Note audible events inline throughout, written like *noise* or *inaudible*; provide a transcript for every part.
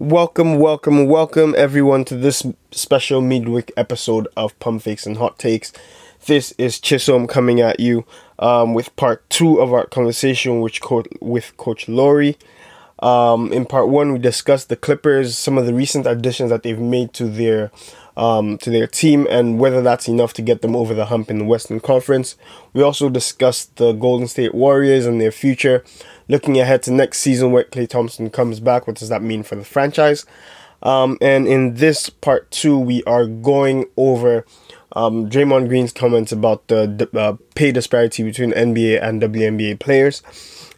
Welcome, welcome, welcome everyone to this special midweek episode of Pump Fakes and Hot Takes. This is Chisom coming at you um, with part two of our conversation Co- with Coach Lawrie. Um, in part one, we discussed the Clippers, some of the recent additions that they've made to their um, to their team, and whether that's enough to get them over the hump in the Western Conference. We also discussed the Golden State Warriors and their future, looking ahead to next season where Klay Thompson comes back, what does that mean for the franchise? Um, and in this part two, we are going over um, Draymond Green's comments about the uh, pay disparity between NBA and WNBA players,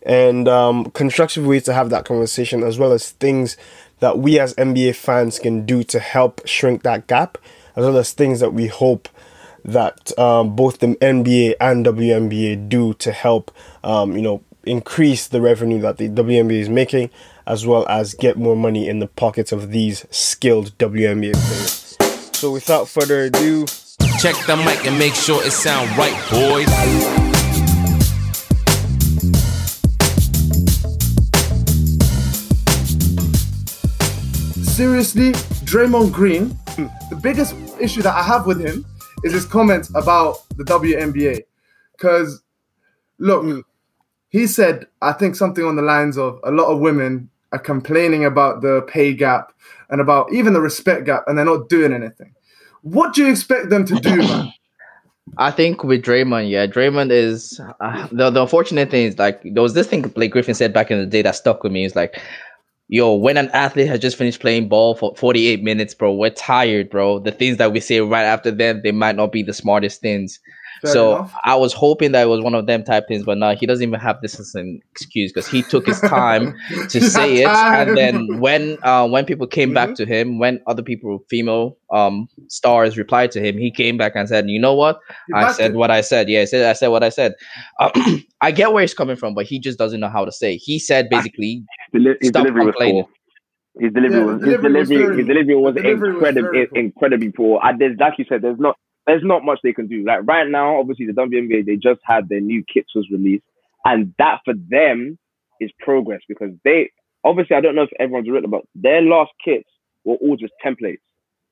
and um, constructive ways to have that conversation, as well as things that we as NBA fans can do to help shrink that gap, as well as things that we hope that um, both the NBA and WNBA do to help, um, you know, increase the revenue that the WNBA is making, as well as get more money in the pockets of these skilled WNBA players. So without further ado, check the mic and make sure it sound right, boys. Seriously, Draymond Green, the biggest issue that I have with him is his comments about the WNBA. Because, look, he said, I think something on the lines of a lot of women are complaining about the pay gap and about even the respect gap, and they're not doing anything. What do you expect them to do, man? *coughs* I think with Draymond, yeah, Draymond is uh, the the unfortunate thing is like there was this thing Blake Griffin said back in the day that stuck with me. Is like, yo, when an athlete has just finished playing ball for 48 minutes, bro, we're tired, bro. The things that we say right after them, they might not be the smartest things. Fair so enough. I was hoping that it was one of them type things, but no, he doesn't even have this as an excuse because he took his time to *laughs* say it. And then when uh, when people came mm-hmm. back to him, when other people, female um, stars, replied to him, he came back and said, "You know what? I said what I said. Yeah, I said I said what I said. Uh, *clears throat* I get where he's coming from, but he just doesn't know how to say. He said basically, his delivery was poor. His delivery, yeah, was, his delivery, was, very, his delivery was, delivery incredibly, was incredibly poor. I, there's, like you said, there's not there's not much they can do. Like right now, obviously the WNBA they just had their new kits was released, and that for them is progress because they obviously I don't know if everyone's written about their last kits were all just templates.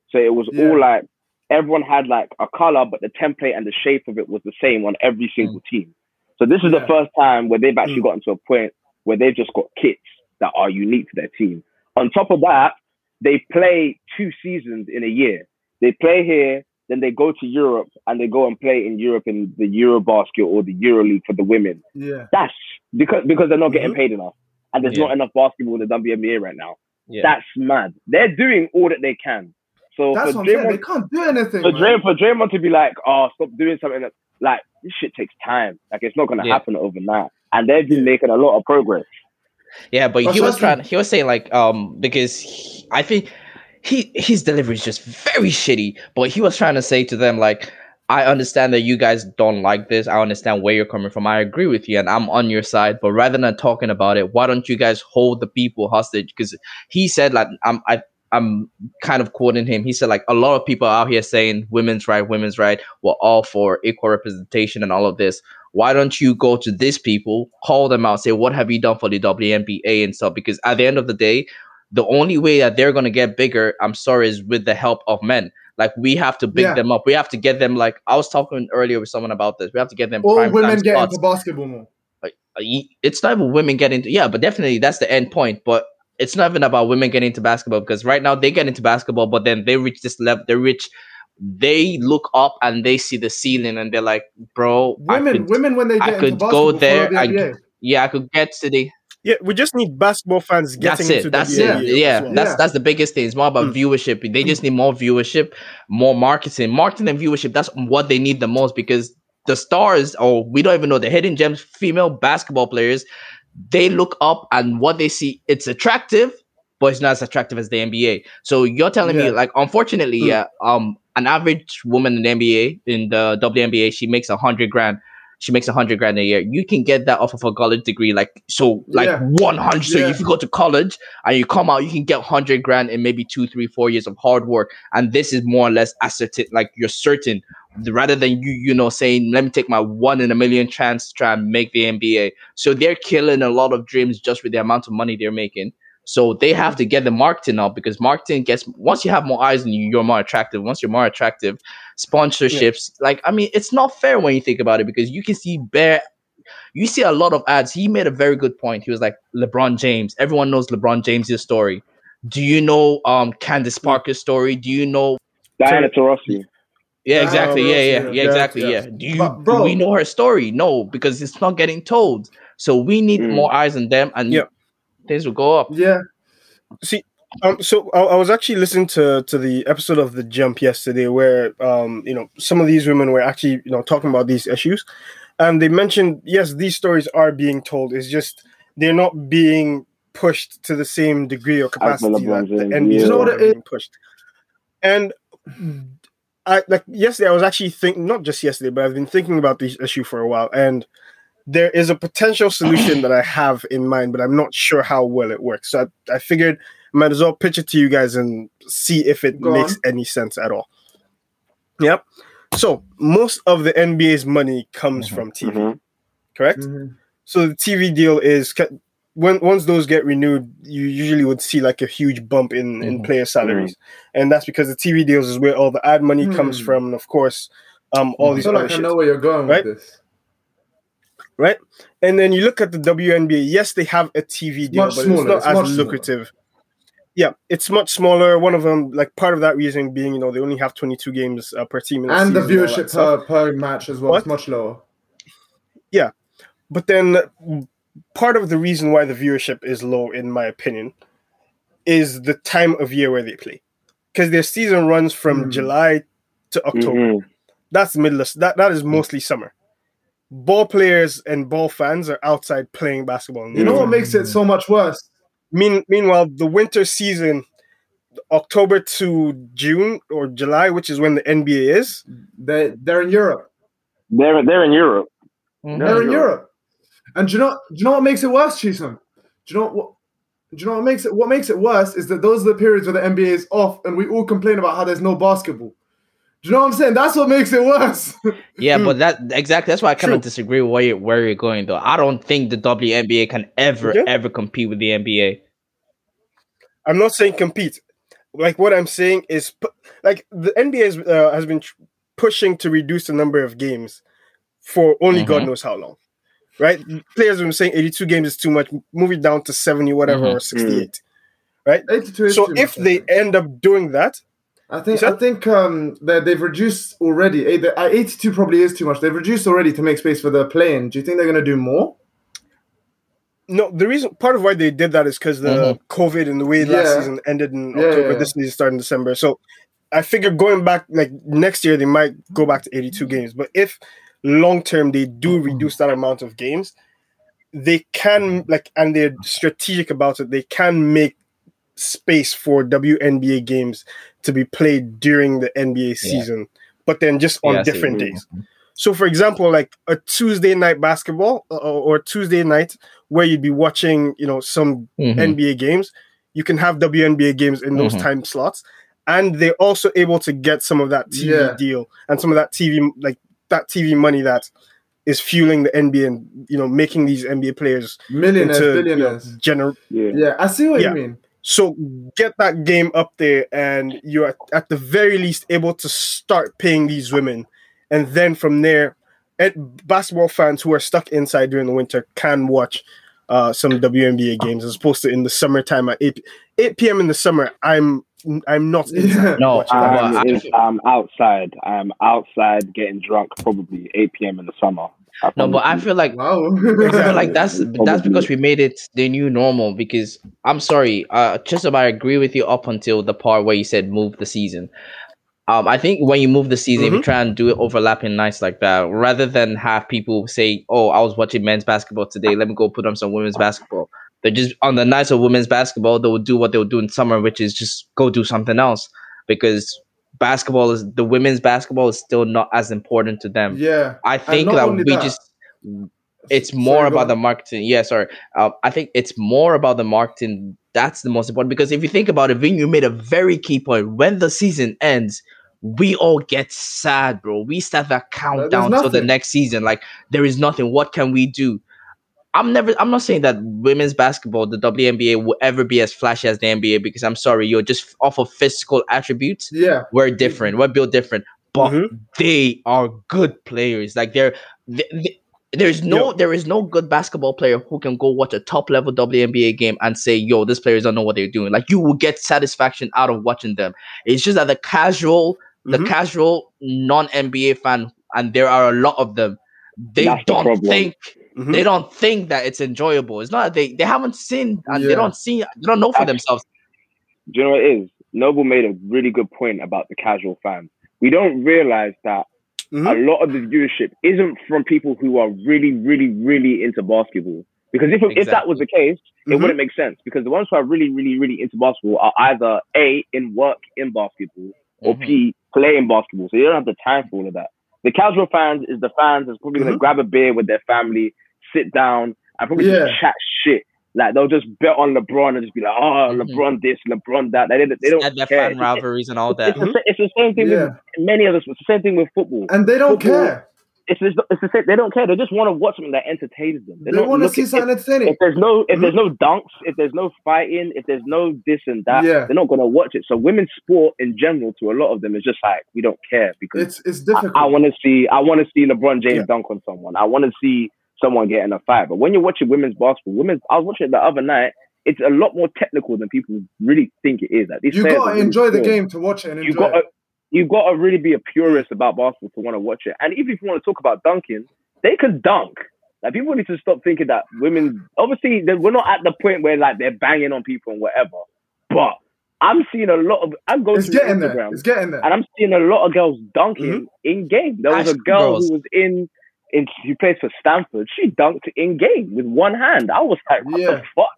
So it was yeah. all like everyone had like a color, but the template and the shape of it was the same on every single mm. team. So this is yeah. the first time where they've actually mm. gotten to a point where they've just got kits that are unique to their team. On top of that, they play two seasons in a year. They play here, then they go to Europe and they go and play in Europe in the Eurobasket or the EuroLeague for the women. Yeah. That's because because they're not getting mm-hmm. paid enough. And there's yeah. not enough basketball in the WNBA right now. Yeah. That's mad. They're doing all that they can. So That's for Draymond, they can't do anything. For Draymond, for Draymond to be like, oh, stop doing something that, like this shit takes time. Like it's not gonna yeah. happen overnight. And they've been making a lot of progress. Yeah, but he was trying. He was saying like, um, because he, I think he his delivery is just very shitty. But he was trying to say to them like, I understand that you guys don't like this. I understand where you're coming from. I agree with you, and I'm on your side. But rather than talking about it, why don't you guys hold the people hostage? Because he said like I'm I. I'm kind of quoting him. He said, like, a lot of people out here saying women's right, women's right. We're all for equal representation and all of this. Why don't you go to these people, call them out, say, what have you done for the WNBA and stuff? Because at the end of the day, the only way that they're going to get bigger, I'm sorry, is with the help of men. Like we have to big yeah. them up. We have to get them. Like I was talking earlier with someone about this. We have to get them. All women get spots. into basketball more. Like, uh, it's not even women getting into yeah, but definitely that's the end point. But it's not even about women getting into basketball because right now they get into basketball, but then they reach this level. They reach. They look up and they see the ceiling and they're like, "Bro, women, could, women when they get I could go there. The I, yeah, I could get to the yeah, we just need basketball fans getting that's it. into that's the it. Yeah, well. that's yeah. that's the biggest thing. It's more about mm. viewership. They just need more viewership, more marketing, marketing and viewership. That's what they need the most because the stars, or we don't even know the hidden gems, female basketball players, they look up and what they see, it's attractive, but it's not as attractive as the NBA. So you're telling yeah. me, like, unfortunately, mm. yeah, um, an average woman in the NBA in the WNBA, she makes a hundred grand she makes a hundred grand a year. You can get that off of a college degree, like so, like yeah. hundred. So yeah. if you go to college and you come out, you can get hundred grand in maybe two, three, four years of hard work. And this is more or less ascertain, like you're certain, rather than you, you know, saying, "Let me take my one in a million chance to try and make the NBA." So they're killing a lot of dreams just with the amount of money they're making. So they have to get the marketing up because marketing gets once you have more eyes on you, you're more attractive. Once you're more attractive, sponsorships yeah. like I mean, it's not fair when you think about it because you can see bare you see a lot of ads. He made a very good point. He was like LeBron James. Everyone knows LeBron James' story. Do you know um Candace Parker's story? Do you know Diana Taurasi? Yeah, exactly. Yeah, yeah, yeah, exactly. Yeah. Do you but, do we know her story? No, because it's not getting told. So we need mm. more eyes on them, and yeah. Things will go up. Yeah. See, um, so I, I, was actually listening to to the episode of the Jump yesterday, where um, you know, some of these women were actually you know talking about these issues, and they mentioned yes, these stories are being told. It's just they're not being pushed to the same degree or capacity that the NBA yeah. are being pushed. And I like yesterday I was actually thinking not just yesterday, but I've been thinking about this issue for a while, and there is a potential solution that I have in mind, but I'm not sure how well it works. So I, I figured I might as well pitch it to you guys and see if it Go makes on. any sense at all. Yep. So most of the NBA's money comes mm-hmm. from TV, mm-hmm. correct? Mm-hmm. So the TV deal is when once those get renewed, you usually would see like a huge bump in mm-hmm. in player salaries, mm-hmm. and that's because the TV deals is where all the ad money mm-hmm. comes from, and of course, um, all these. I feel like I know where you're going right? with this. Right, and then you look at the WNBA. Yes, they have a TV deal, but smaller. it's not it's as lucrative. Smaller. Yeah, it's much smaller. One of them, like part of that reason being, you know, they only have 22 games uh, per team, and the viewership per, per match as well. What? It's much lower. Yeah, but then part of the reason why the viewership is low, in my opinion, is the time of year where they play, because their season runs from mm. July to October. Mm-hmm. That's middle of, that that is mostly summer. Ball players and ball fans are outside playing basketball. You know what makes it so much worse? Mean, meanwhile, the winter season, October to June or July, which is when the NBA is, they they're in Europe. They're they're in Europe. Mm-hmm. They're in Europe. And do you know? Do you know what makes it worse, Chisom? Do you know what? Do you know what makes it? What makes it worse is that those are the periods where the NBA is off, and we all complain about how there's no basketball. Do you know what I'm saying? That's what makes it worse. *laughs* yeah, but that exactly that's why I kind of disagree with where you're, where you're going though. I don't think the WNBA can ever yeah. ever compete with the NBA. I'm not saying compete. Like what I'm saying is, like the NBA has, uh, has been pushing to reduce the number of games for only mm-hmm. God knows how long right? Players have been saying 82 games is too much, move it down to 70, whatever, mm-hmm. or 68, right? 82 so if much, they end up doing that, I think I think um, that they've reduced already. 82 probably is too much. They've reduced already to make space for the plane. Do you think they're going to do more? No, the reason part of why they did that is because the mm-hmm. COVID and the way yeah. last season ended in yeah, October, yeah. this season started in December. So I figure going back like next year they might go back to 82 games. But if long term they do mm-hmm. reduce that amount of games, they can like and they're strategic about it. They can make space for WNBA games to be played during the NBA season, yeah. but then just on yeah, different days. So, for example, like a Tuesday night basketball uh, or Tuesday night where you'd be watching, you know, some mm-hmm. NBA games, you can have WNBA games in those mm-hmm. time slots, and they're also able to get some of that TV yeah. deal and some of that TV like that TV money that is fueling the NBA and you know making these NBA players millionaires, into, billionaires. You know, gener- yeah. yeah, I see what yeah. you mean. So get that game up there, and you're at the very least able to start paying these women, and then from there, basketball fans who are stuck inside during the winter can watch uh, some WNBA games as opposed to in the summertime at 8, 8 p.m. in the summer. I'm I'm not. *laughs* no, I'm, I'm, outside. I'm outside getting drunk, probably 8 p.m. in the summer. No, but I feel like wow. I feel like *laughs* that's that's because we made it the new normal. Because I'm sorry, uh, just about I agree with you up until the part where you said move the season. Um, I think when you move the season, mm-hmm. if you try and do it overlapping nights like that, rather than have people say, "Oh, I was watching men's basketball today. Let me go put on some women's basketball." They're just on the nights of women's basketball, they will do what they will do in summer, which is just go do something else because basketball is the women's basketball is still not as important to them. Yeah, I think that we that, just it's more sorry, about the marketing. Yeah, sorry. Uh, I think it's more about the marketing. That's the most important because if you think about it, Vin, you made a very key point. When the season ends, we all get sad, bro. We start that countdown to the next season. Like there is nothing. What can we do? I'm never. I'm not saying that women's basketball, the WNBA, will ever be as flashy as the NBA because I'm sorry, you're just off of physical attributes. Yeah, we're different. We're built different, but mm-hmm. they are good players. Like they're. They, they, there's no, yo. there is no good basketball player who can go watch a top level WNBA game and say, "Yo, this players don't know what they're doing." Like you will get satisfaction out of watching them. It's just that the casual, mm-hmm. the casual non NBA fan, and there are a lot of them. They That's don't the think Mm-hmm. They don't think that it's enjoyable. It's not they they haven't seen and yeah. they don't see they don't know for Actually, themselves. Do you know what it is? Noble made a really good point about the casual fan. We don't realize that mm-hmm. a lot of the viewership isn't from people who are really, really, really into basketball. Because if, exactly. if that was the case, it mm-hmm. wouldn't make sense. Because the ones who are really, really, really into basketball are either A, in work in basketball, or mm-hmm. P, playing basketball. So you don't have the time for all of that. The casual fans is the fans that's probably going to mm-hmm. grab a beer with their family, sit down, and probably yeah. just chat shit. Like they'll just bet on LeBron and just be like, "Oh, mm-hmm. LeBron this, LeBron that." They, they, they don't their care. fan rivalries and all that. It's, the, it's the same thing yeah. with many of us. It's the same thing with football. And they don't football, care. It's, it's, it's the same. They don't care. They just want to watch something that entertains them. They're they want to see something entertaining. If there's no, if mm-hmm. there's no dunks, if there's no fighting, if there's no this and that, yeah. they're not gonna watch it. So women's sport in general, to a lot of them, is just like we don't care because it's it's difficult. I, I want to see. I want to see LeBron James yeah. dunk on someone. I want to see someone getting a fight. But when you're watching women's basketball, women's I was watching it the other night. It's a lot more technical than people really think it is. Like you gotta enjoy the game to watch it. and enjoy you gotta you gotta really be a purist about basketball to want to watch it. And even if you want to talk about dunking, they can dunk. Like people need to stop thinking that women. Obviously, we're not at the point where like they're banging on people and whatever. But I'm seeing a lot of. I'm going it's to getting Instagram, there. It's getting there, and I'm seeing a lot of girls dunking mm-hmm. in game. There was a girl girls. who was in in she plays for Stanford. She dunked in game with one hand. I was like, what yeah. the fuck?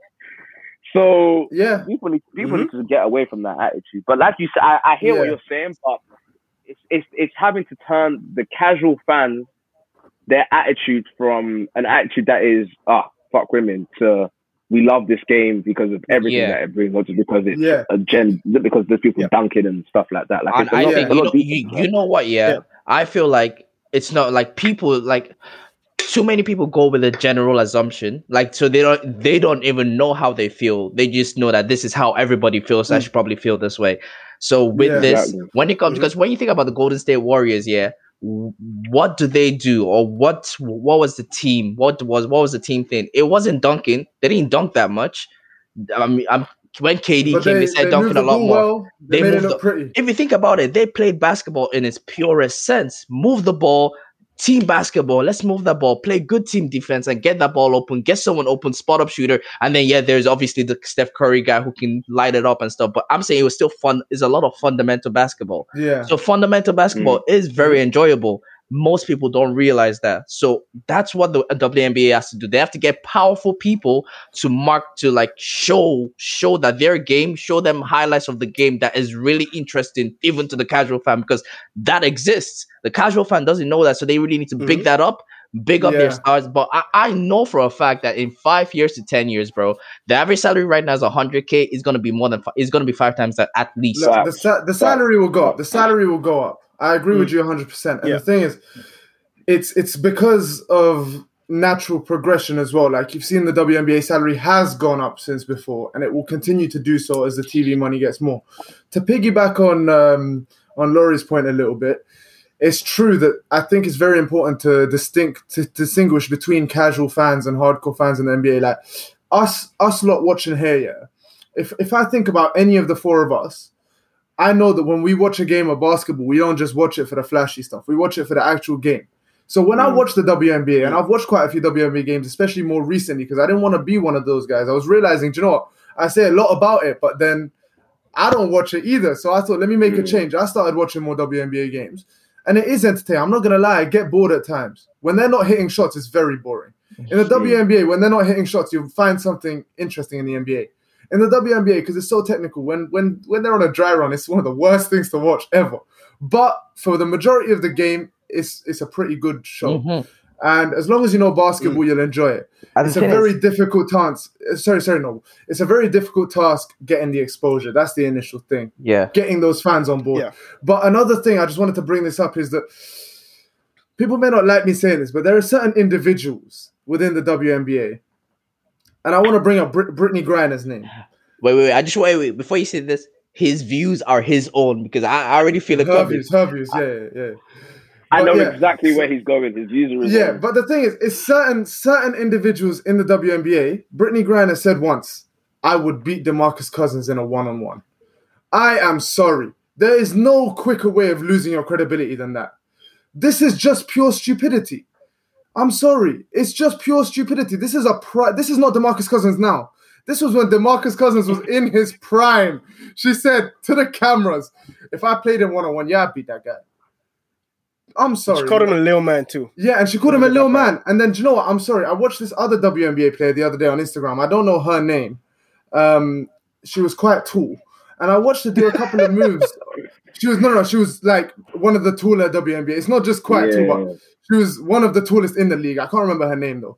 So yeah, people need people mm-hmm. need to get away from that attitude. But like you said, I, I hear yeah. what you're saying, but it's, it's it's having to turn the casual fans their attitude from an attitude that is ah fuck women to we love this game because of everything yeah. that it brings, not just because it's yeah. a gen, because there's people yeah. dunking and stuff like that. Like, I, I think you know, you, you know what? Yeah, I feel like it's not like people like too many people go with a general assumption like so they don't they don't even know how they feel they just know that this is how everybody feels mm. i should probably feel this way so with yeah, this exactly. when it comes mm-hmm. because when you think about the golden state warriors yeah what do they do or what what was the team what was what was the team thing it wasn't dunking they didn't dunk that much i mean i'm when KD but came, they, they said dunking a lot more. Well. They, they moved the, pretty. If you think about it, they played basketball in its purest sense. Move the ball, team basketball. Let's move the ball, play good team defense, and get that ball open. Get someone open, spot up shooter, and then yeah, there's obviously the Steph Curry guy who can light it up and stuff. But I'm saying it was still fun. Is a lot of fundamental basketball. Yeah. So fundamental basketball mm. is very enjoyable most people don't realize that. So that's what the WNBA has to do. They have to get powerful people to mark to like show show that their game, show them highlights of the game that is really interesting even to the casual fan because that exists. The casual fan doesn't know that, so they really need to mm-hmm. big that up. Big up yeah. their stars, but I, I know for a fact that in five years to ten years, bro, the average salary right now is hundred k. Is gonna be more than is gonna be five times that at least. Look, the, sa- the salary will go up. The salary will go up. I agree mm. with you 100%. And yeah. the thing is, it's it's because of natural progression as well. Like you've seen the WNBA salary has gone up since before, and it will continue to do so as the TV money gets more. To piggyback on um, on Laurie's point a little bit, it's true that I think it's very important to distinct to distinguish between casual fans and hardcore fans in the NBA. Like us us lot watching here, yeah. If if I think about any of the four of us, I know that when we watch a game of basketball, we don't just watch it for the flashy stuff. We watch it for the actual game. So when mm. I watch the WNBA, and I've watched quite a few WNBA games, especially more recently, because I didn't want to be one of those guys. I was realizing, you know what? I say a lot about it, but then I don't watch it either. So I thought, let me make mm. a change. I started watching more WNBA games, and it is entertaining. I'm not gonna lie, I get bored at times. When they're not hitting shots, it's very boring. In the WNBA, when they're not hitting shots, you'll find something interesting in the NBA in the WNBA because it's so technical. When when when they're on a dry run, it's one of the worst things to watch ever. But for the majority of the game, it's it's a pretty good show. Mm-hmm. And as long as you know basketball, mm. you'll enjoy it. And it's a very difficult task. Uh, sorry, sorry, no. It's a very difficult task getting the exposure. That's the initial thing. Yeah. Getting those fans on board. Yeah. But another thing I just wanted to bring this up is that people may not like me saying this, but there are certain individuals within the WNBA, and I want to bring up Brit- Brittney Griner's name. Wait, wait, wait! I just wait, wait before you say this. His views are his own because I, I already feel it. Her views, her views, yeah, yeah. yeah. I know yeah. exactly where he's going. His views are yeah, but the thing is, it's certain certain individuals in the WNBA. Brittney Griner said once, "I would beat Demarcus Cousins in a one-on-one." I am sorry. There is no quicker way of losing your credibility than that. This is just pure stupidity. I'm sorry. It's just pure stupidity. This is a pri- this is not Demarcus Cousins now. This was when Demarcus Cousins was in his prime. She said to the cameras, if I played him one on one, yeah, I'd beat that guy. I'm sorry. She called him a little man too. Yeah, and she called him a little man. And then, do you know what? I'm sorry. I watched this other WNBA player the other day on Instagram. I don't know her name. Um, she was quite tall, and I watched her do a couple of *laughs* moves. She was no, no. She was like one of the taller WNBA. It's not just quite yeah. tall, but she was one of the tallest in the league. I can't remember her name though.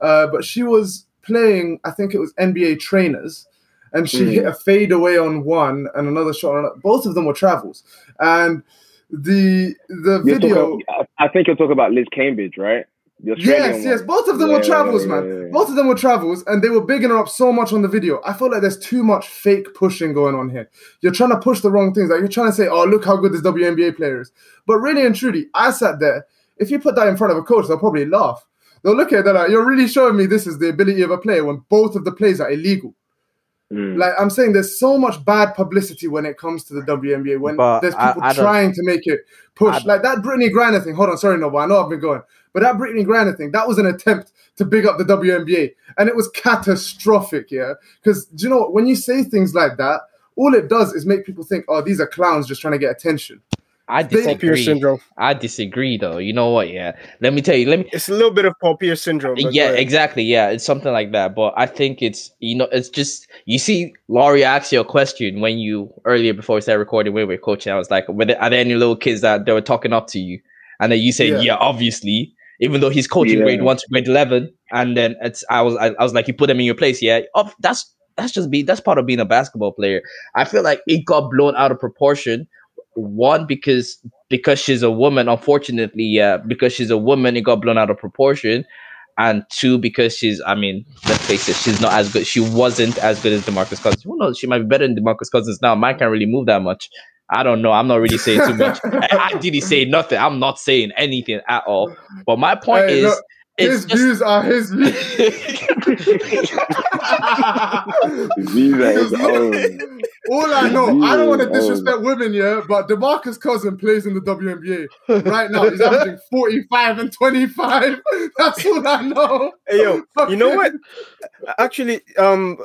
Uh, but she was playing. I think it was NBA trainers and she mm. hit a fade away on one and another shot on both of them were travels and the the you're video. Talking, I think you're talking about Liz Cambage, right? Yes, yes. Both of them yeah, were travels, yeah, man. Yeah, Both of them were travels, and they were bigging her up so much on the video. I feel like there's too much fake pushing going on here. You're trying to push the wrong things. Like you're trying to say, "Oh, look how good this WNBA player is," but really and truly, I sat there. If you put that in front of a coach, they'll probably laugh. They'll look at that like, "You're really showing me this is the ability of a player when both of the plays are illegal." Mm. Like I'm saying, there's so much bad publicity when it comes to the WNBA. When but there's people I, I trying to make it push, like that Brittney Griner thing. Hold on, sorry, no, but I know I've been going. But that Brittney Griner thing, that was an attempt to big up the WNBA, and it was catastrophic. Yeah, because do you know when you say things like that, all it does is make people think, oh, these are clowns just trying to get attention. I disagree. syndrome. I disagree, though. You know what? Yeah, let me tell you. Let me. It's a little bit of Paul Pierce syndrome. Yeah, exactly. Yeah, it's something like that. But I think it's you know it's just you see Laurie asked you a question when you earlier before we started recording when we were coaching. I was like, were there, are there any little kids that they were talking up to you? And then you say, yeah, yeah obviously. Even though he's coaching yeah. grade one to grade eleven, and then it's I was I, I was like, you put them in your place. Yeah, oh, that's that's just be that's part of being a basketball player. I feel like it got blown out of proportion one because because she's a woman unfortunately yeah because she's a woman it got blown out of proportion and two because she's i mean let's face it she's not as good she wasn't as good as demarcus cousins who knows she might be better than demarcus cousins now mine can't really move that much I don't know. I'm not really saying too much. *laughs* I, I didn't say nothing. I'm not saying anything at all. But my point hey, is, look, his just... views are his views. *laughs* views are his own. All I know, I don't want to disrespect women, yeah, but Demarcus Cousin plays in the WNBA right now. He's averaging *laughs* 45 and 25. *laughs* That's all I know. Hey yo, you know what? Actually, um,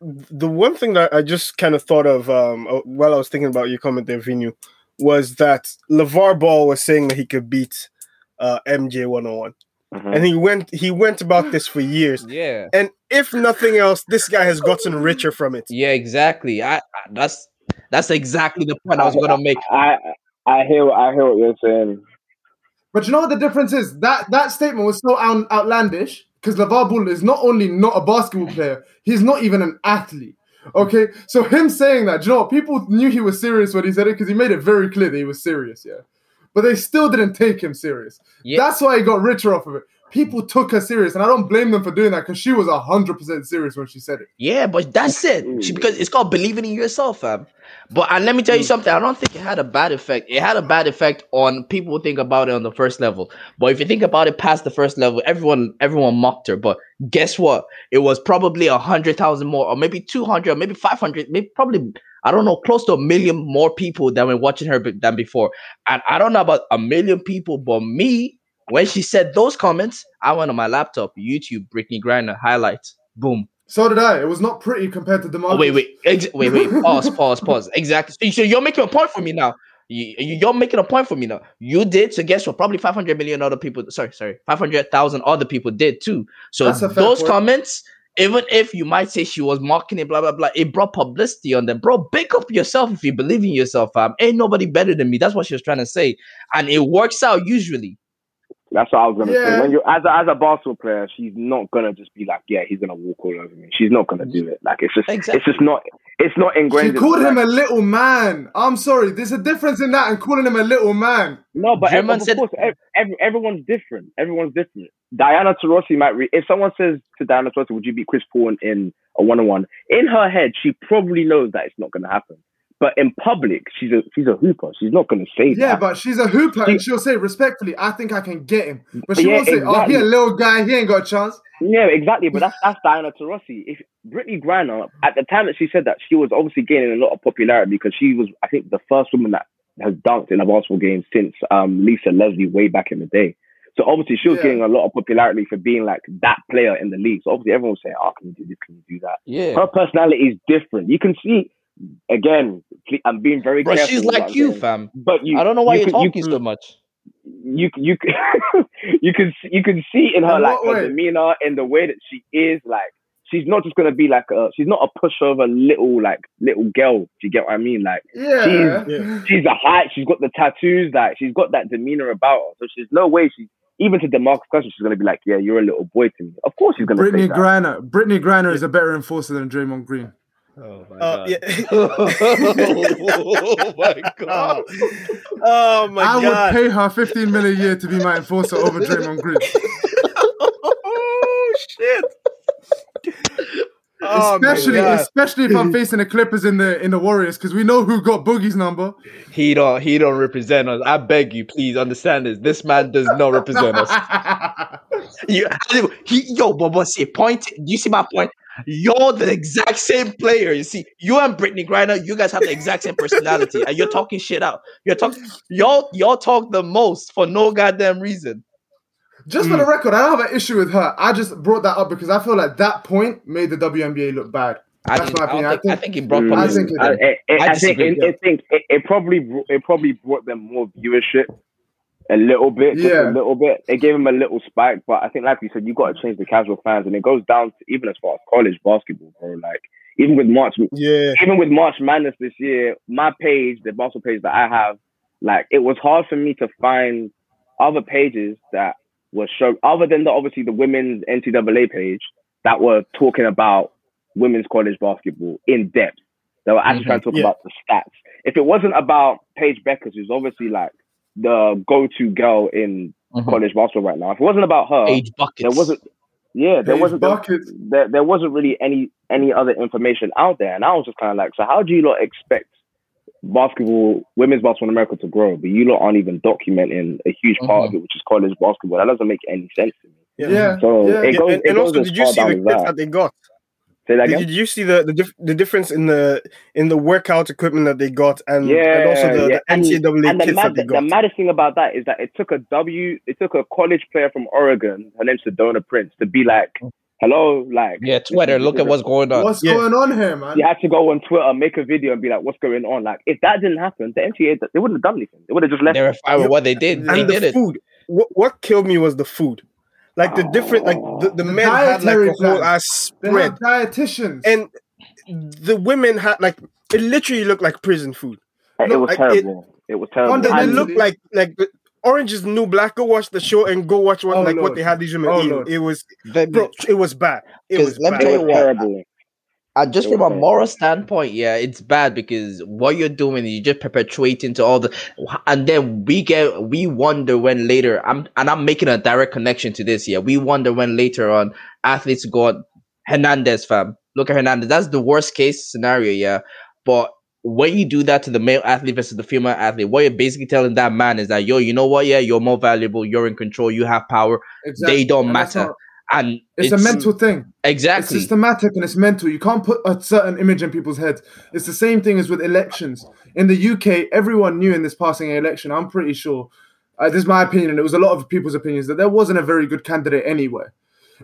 the one thing that I just kind of thought of um uh, while I was thinking about your comment there, Vinu, was that LeVar Ball was saying that he could beat uh MJ 101. Mm-hmm. And he went he went about this for years. Yeah. And if nothing else, this guy has gotten richer from it. Yeah, exactly. I, I that's that's exactly the point I was gonna make. I I hear I hear what you're saying. But you know what the difference is? That that statement was so out, outlandish because LeVar Ball is not only not a basketball player, he's not even an athlete. Okay, so him saying that, you know, what? people knew he was serious when he said it because he made it very clear that he was serious. Yeah, but they still didn't take him serious. Yeah. That's why he got richer off of it. People took her serious, and I don't blame them for doing that because she was hundred percent serious when she said it. Yeah, but that's it. She, because it's called believing in yourself, fam. But and let me tell you mm. something. I don't think it had a bad effect. It had a bad effect on people who think about it on the first level. But if you think about it past the first level, everyone everyone mocked her. But guess what? It was probably a hundred thousand more, or maybe two hundred, or maybe five hundred, maybe probably I don't know, close to a million more people that were watching her than before. And I don't know about a million people, but me, when she said those comments, I went on my laptop, YouTube, Brittney Griner highlights, boom. So did I. It was not pretty compared to the Oh, wait, wait, ex- wait, wait. *laughs* Pause, pause, pause. Exactly. So you're making a point for me now. You're making a point for me now. You did. So guess what? Probably 500 million other people. Sorry, sorry. 500,000 other people did too. So those point. comments even if you might say she was mocking it, blah blah blah, it brought publicity on them. Bro, pick up yourself if you believe in yourself, fam. Ain't nobody better than me. That's what she was trying to say. And it works out usually. That's what I was gonna yeah. say. When you as a, as a basketball player, she's not gonna just be like, yeah, he's gonna walk all over me. She's not gonna do it. Like it's just exactly. it's just not it's not ingrained. She called him like, a little man. I'm sorry. There's a difference in that and calling him a little man. No, but everyone, said, of course, every, everyone's different. Everyone's different. Diana Taurasi might read. If someone says to Diana Taurasi, "Would you beat Chris Paul in, in a one-on-one?" In her head, she probably knows that it's not gonna happen. But in public, she's a she's a hooper. She's not going to say yeah, that. Yeah, but she's a hooper, she, and she'll say respectfully, "I think I can get him." But she yeah, won't say, exactly. "Oh, he a little guy. He ain't got a chance." Yeah, exactly. But that's that's Diana Taurasi. If Brittney Griner, at the time that she said that, she was obviously gaining a lot of popularity because she was, I think, the first woman that has dunked in a basketball game since um, Lisa Leslie way back in the day. So obviously she was yeah. getting a lot of popularity for being like that player in the league. So obviously everyone was saying, "Oh, can you do this? Can you do that?" Yeah. Her personality is different. You can see again, I'm being very Bro, careful. she's like you, saying. fam. But you, I don't know why you are talking you so much. You you *laughs* you can you can see in her in like her demeanor and the way that she is like she's not just gonna be like a she's not a pushover little like little girl. Do you get what I mean? Like yeah, she's yeah. she's a height. She's got the tattoos. Like she's got that demeanor about her. So she's no way she's even to DeMarcus Cousins, she's gonna be like, yeah, you're a little boy to me. Of course she's gonna. Brittney Griner. Brittney Griner is a better enforcer than Draymond Green. Oh my uh, god! Yeah. *laughs* *laughs* oh my god! Oh my I god! I would pay her fifteen million a year to be my enforcer over Draymond *laughs* Green. oh shit! Oh, especially, especially if I'm facing the Clippers in the in the Warriors, because we know who got Boogie's number. He don't. He don't represent us. I beg you, please understand this. This man does not represent us. you, he, yo, but what's the point? Do you see my point? You're the exact same player. You see, you and Brittney Griner, you guys have the exact same personality, and you're talking shit out. You're talking, y'all, y'all talk the most for no goddamn reason. Just mm. for the record, I don't have an issue with her. I just brought that up because I feel like that point made the WNBA look bad. That's my opinion. I, think, I think it brought. Mm. I think it, I, I, I think, it, think it, it, probably it probably brought them more viewership a little bit, just yeah. a little bit. It gave him a little spike, but I think, like you said, you got to change the casual fans, and it goes down to even as far as college basketball, bro. Like even with March, yeah, even with March Madness this year, my page, the basketball page that I have, like it was hard for me to find other pages that were show other than the obviously the women's NCAA page that were talking about women's college basketball in depth. They were actually mm-hmm. trying to talk yeah. about the stats. If it wasn't about Paige Bueckers, who's obviously like the go-to girl in mm-hmm. college basketball right now. If it wasn't about her, Paige Bueckers. there wasn't. Yeah, there Age wasn't buckets. There, there wasn't really any any other information out there, and I was just kind of like, so how do you lot expect basketball, women's basketball in America to grow, but you lot aren't even documenting a huge part mm-hmm. of it, which is college basketball? That doesn't make any sense to me. Yeah. So yeah. it goes. And, it and also, did you see the clips that they got? Say that again. Did you see the the, dif- the difference in the in the workout equipment that they got, and, yeah, and also the, yeah. the NCAA and, kits the mad, that they got? The maddest thing about that is that it took a W, it took a college player from Oregon, her name's Sedona Prince, to be like, "Hello, like yeah, Twitter, look at what's going on. What's yeah. going on here, man?" You had to go on Twitter, make a video, and be like, "What's going on?" Like, if that didn't happen, the NCAA they wouldn't have done anything. They would have just left. They were fine with what they did. And they the did food. it. What, what killed me was the food. Like the different, like the, the, the men had like a whole ass spread. dietitians, and the women had like it literally looked like prison food. It Look, was like, terrible. It, it, was terrible. It looked like like Orange is New Black. Go watch the show and go watch what oh, like Lord. what they had these women oh, eating. It was bro, it was bad. It was let bad. me tell you what. Terrible. Uh, just from a moral standpoint, yeah, it's bad because what you're doing, you're just perpetuating to all the, and then we get, we wonder when later, I'm, and I'm making a direct connection to this, yeah, we wonder when later on athletes go on, Hernandez fam, look at Hernandez, that's the worst case scenario, yeah, but when you do that to the male athlete versus the female athlete, what you're basically telling that man is that, yo, you know what, yeah, you're more valuable, you're in control, you have power, exactly. they don't and matter and it's, it's, a mental thing. Exactly, it's systematic and it's mental. You can't put a certain image in people's heads. It's the same thing as with elections in the UK. Everyone knew in this passing election. I'm pretty sure. Uh, this is my opinion, it was a lot of people's opinions that there wasn't a very good candidate anyway.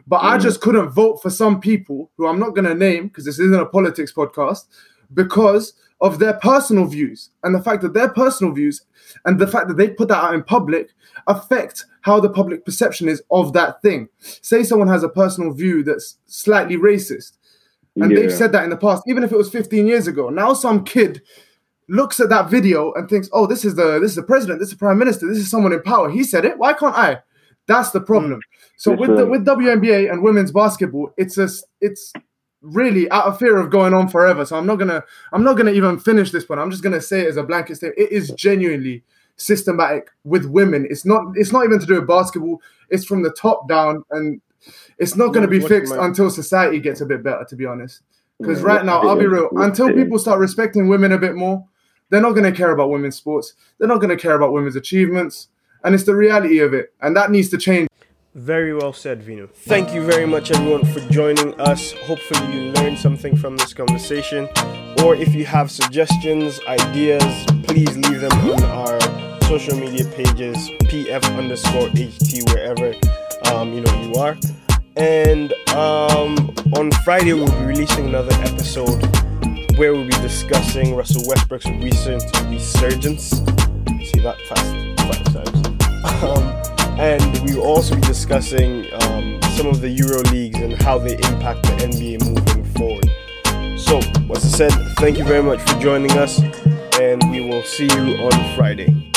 But mm. I just couldn't vote for some people who I'm not going to name because this isn't a politics podcast because of their personal views and the fact that their personal views and the fact that they put that out in public affect how the public perception is of that thing. Say someone has a personal view that's slightly racist, and yeah. they've said that in the past, even if it was 15 years ago. Now some kid looks at that video and thinks, "Oh, this is the this is the president, this is the prime minister, this is someone in power. He said it. Why can't I?" That's the problem. So with the, with WNBA and women's basketball, it's a it's really out of fear of going on forever. So I'm not gonna I'm not gonna even finish this one. I'm just gonna say it as a blanket statement. It is genuinely systematic with women. It's not it's not even to do with basketball. It's from the top down, and it's not going to be fixed until society gets a bit better. To be honest, because yeah, right now, I'll be real. Until people start respecting women a bit more, they're not going to care about women's sports. They're not going to care about women's achievements, and it's the reality of it, and that needs to change. Very well said, Vino. Thank you very much, everyone, for joining us. Hopefully, you learned something from this conversation. Or if you have suggestions, ideas, please leave them on our social media pages, pf underscore ht, wherever um, you know you are. And um, on Friday, we'll be releasing another episode where we'll be discussing Russell Westbrook's recent resurgence. See that fast five times. *laughs* Um, and we will also be discussing um, some of the Euro leagues and how they impact the NBA moving forward. So, as I said, thank you very much for joining us, and we will see you on Friday.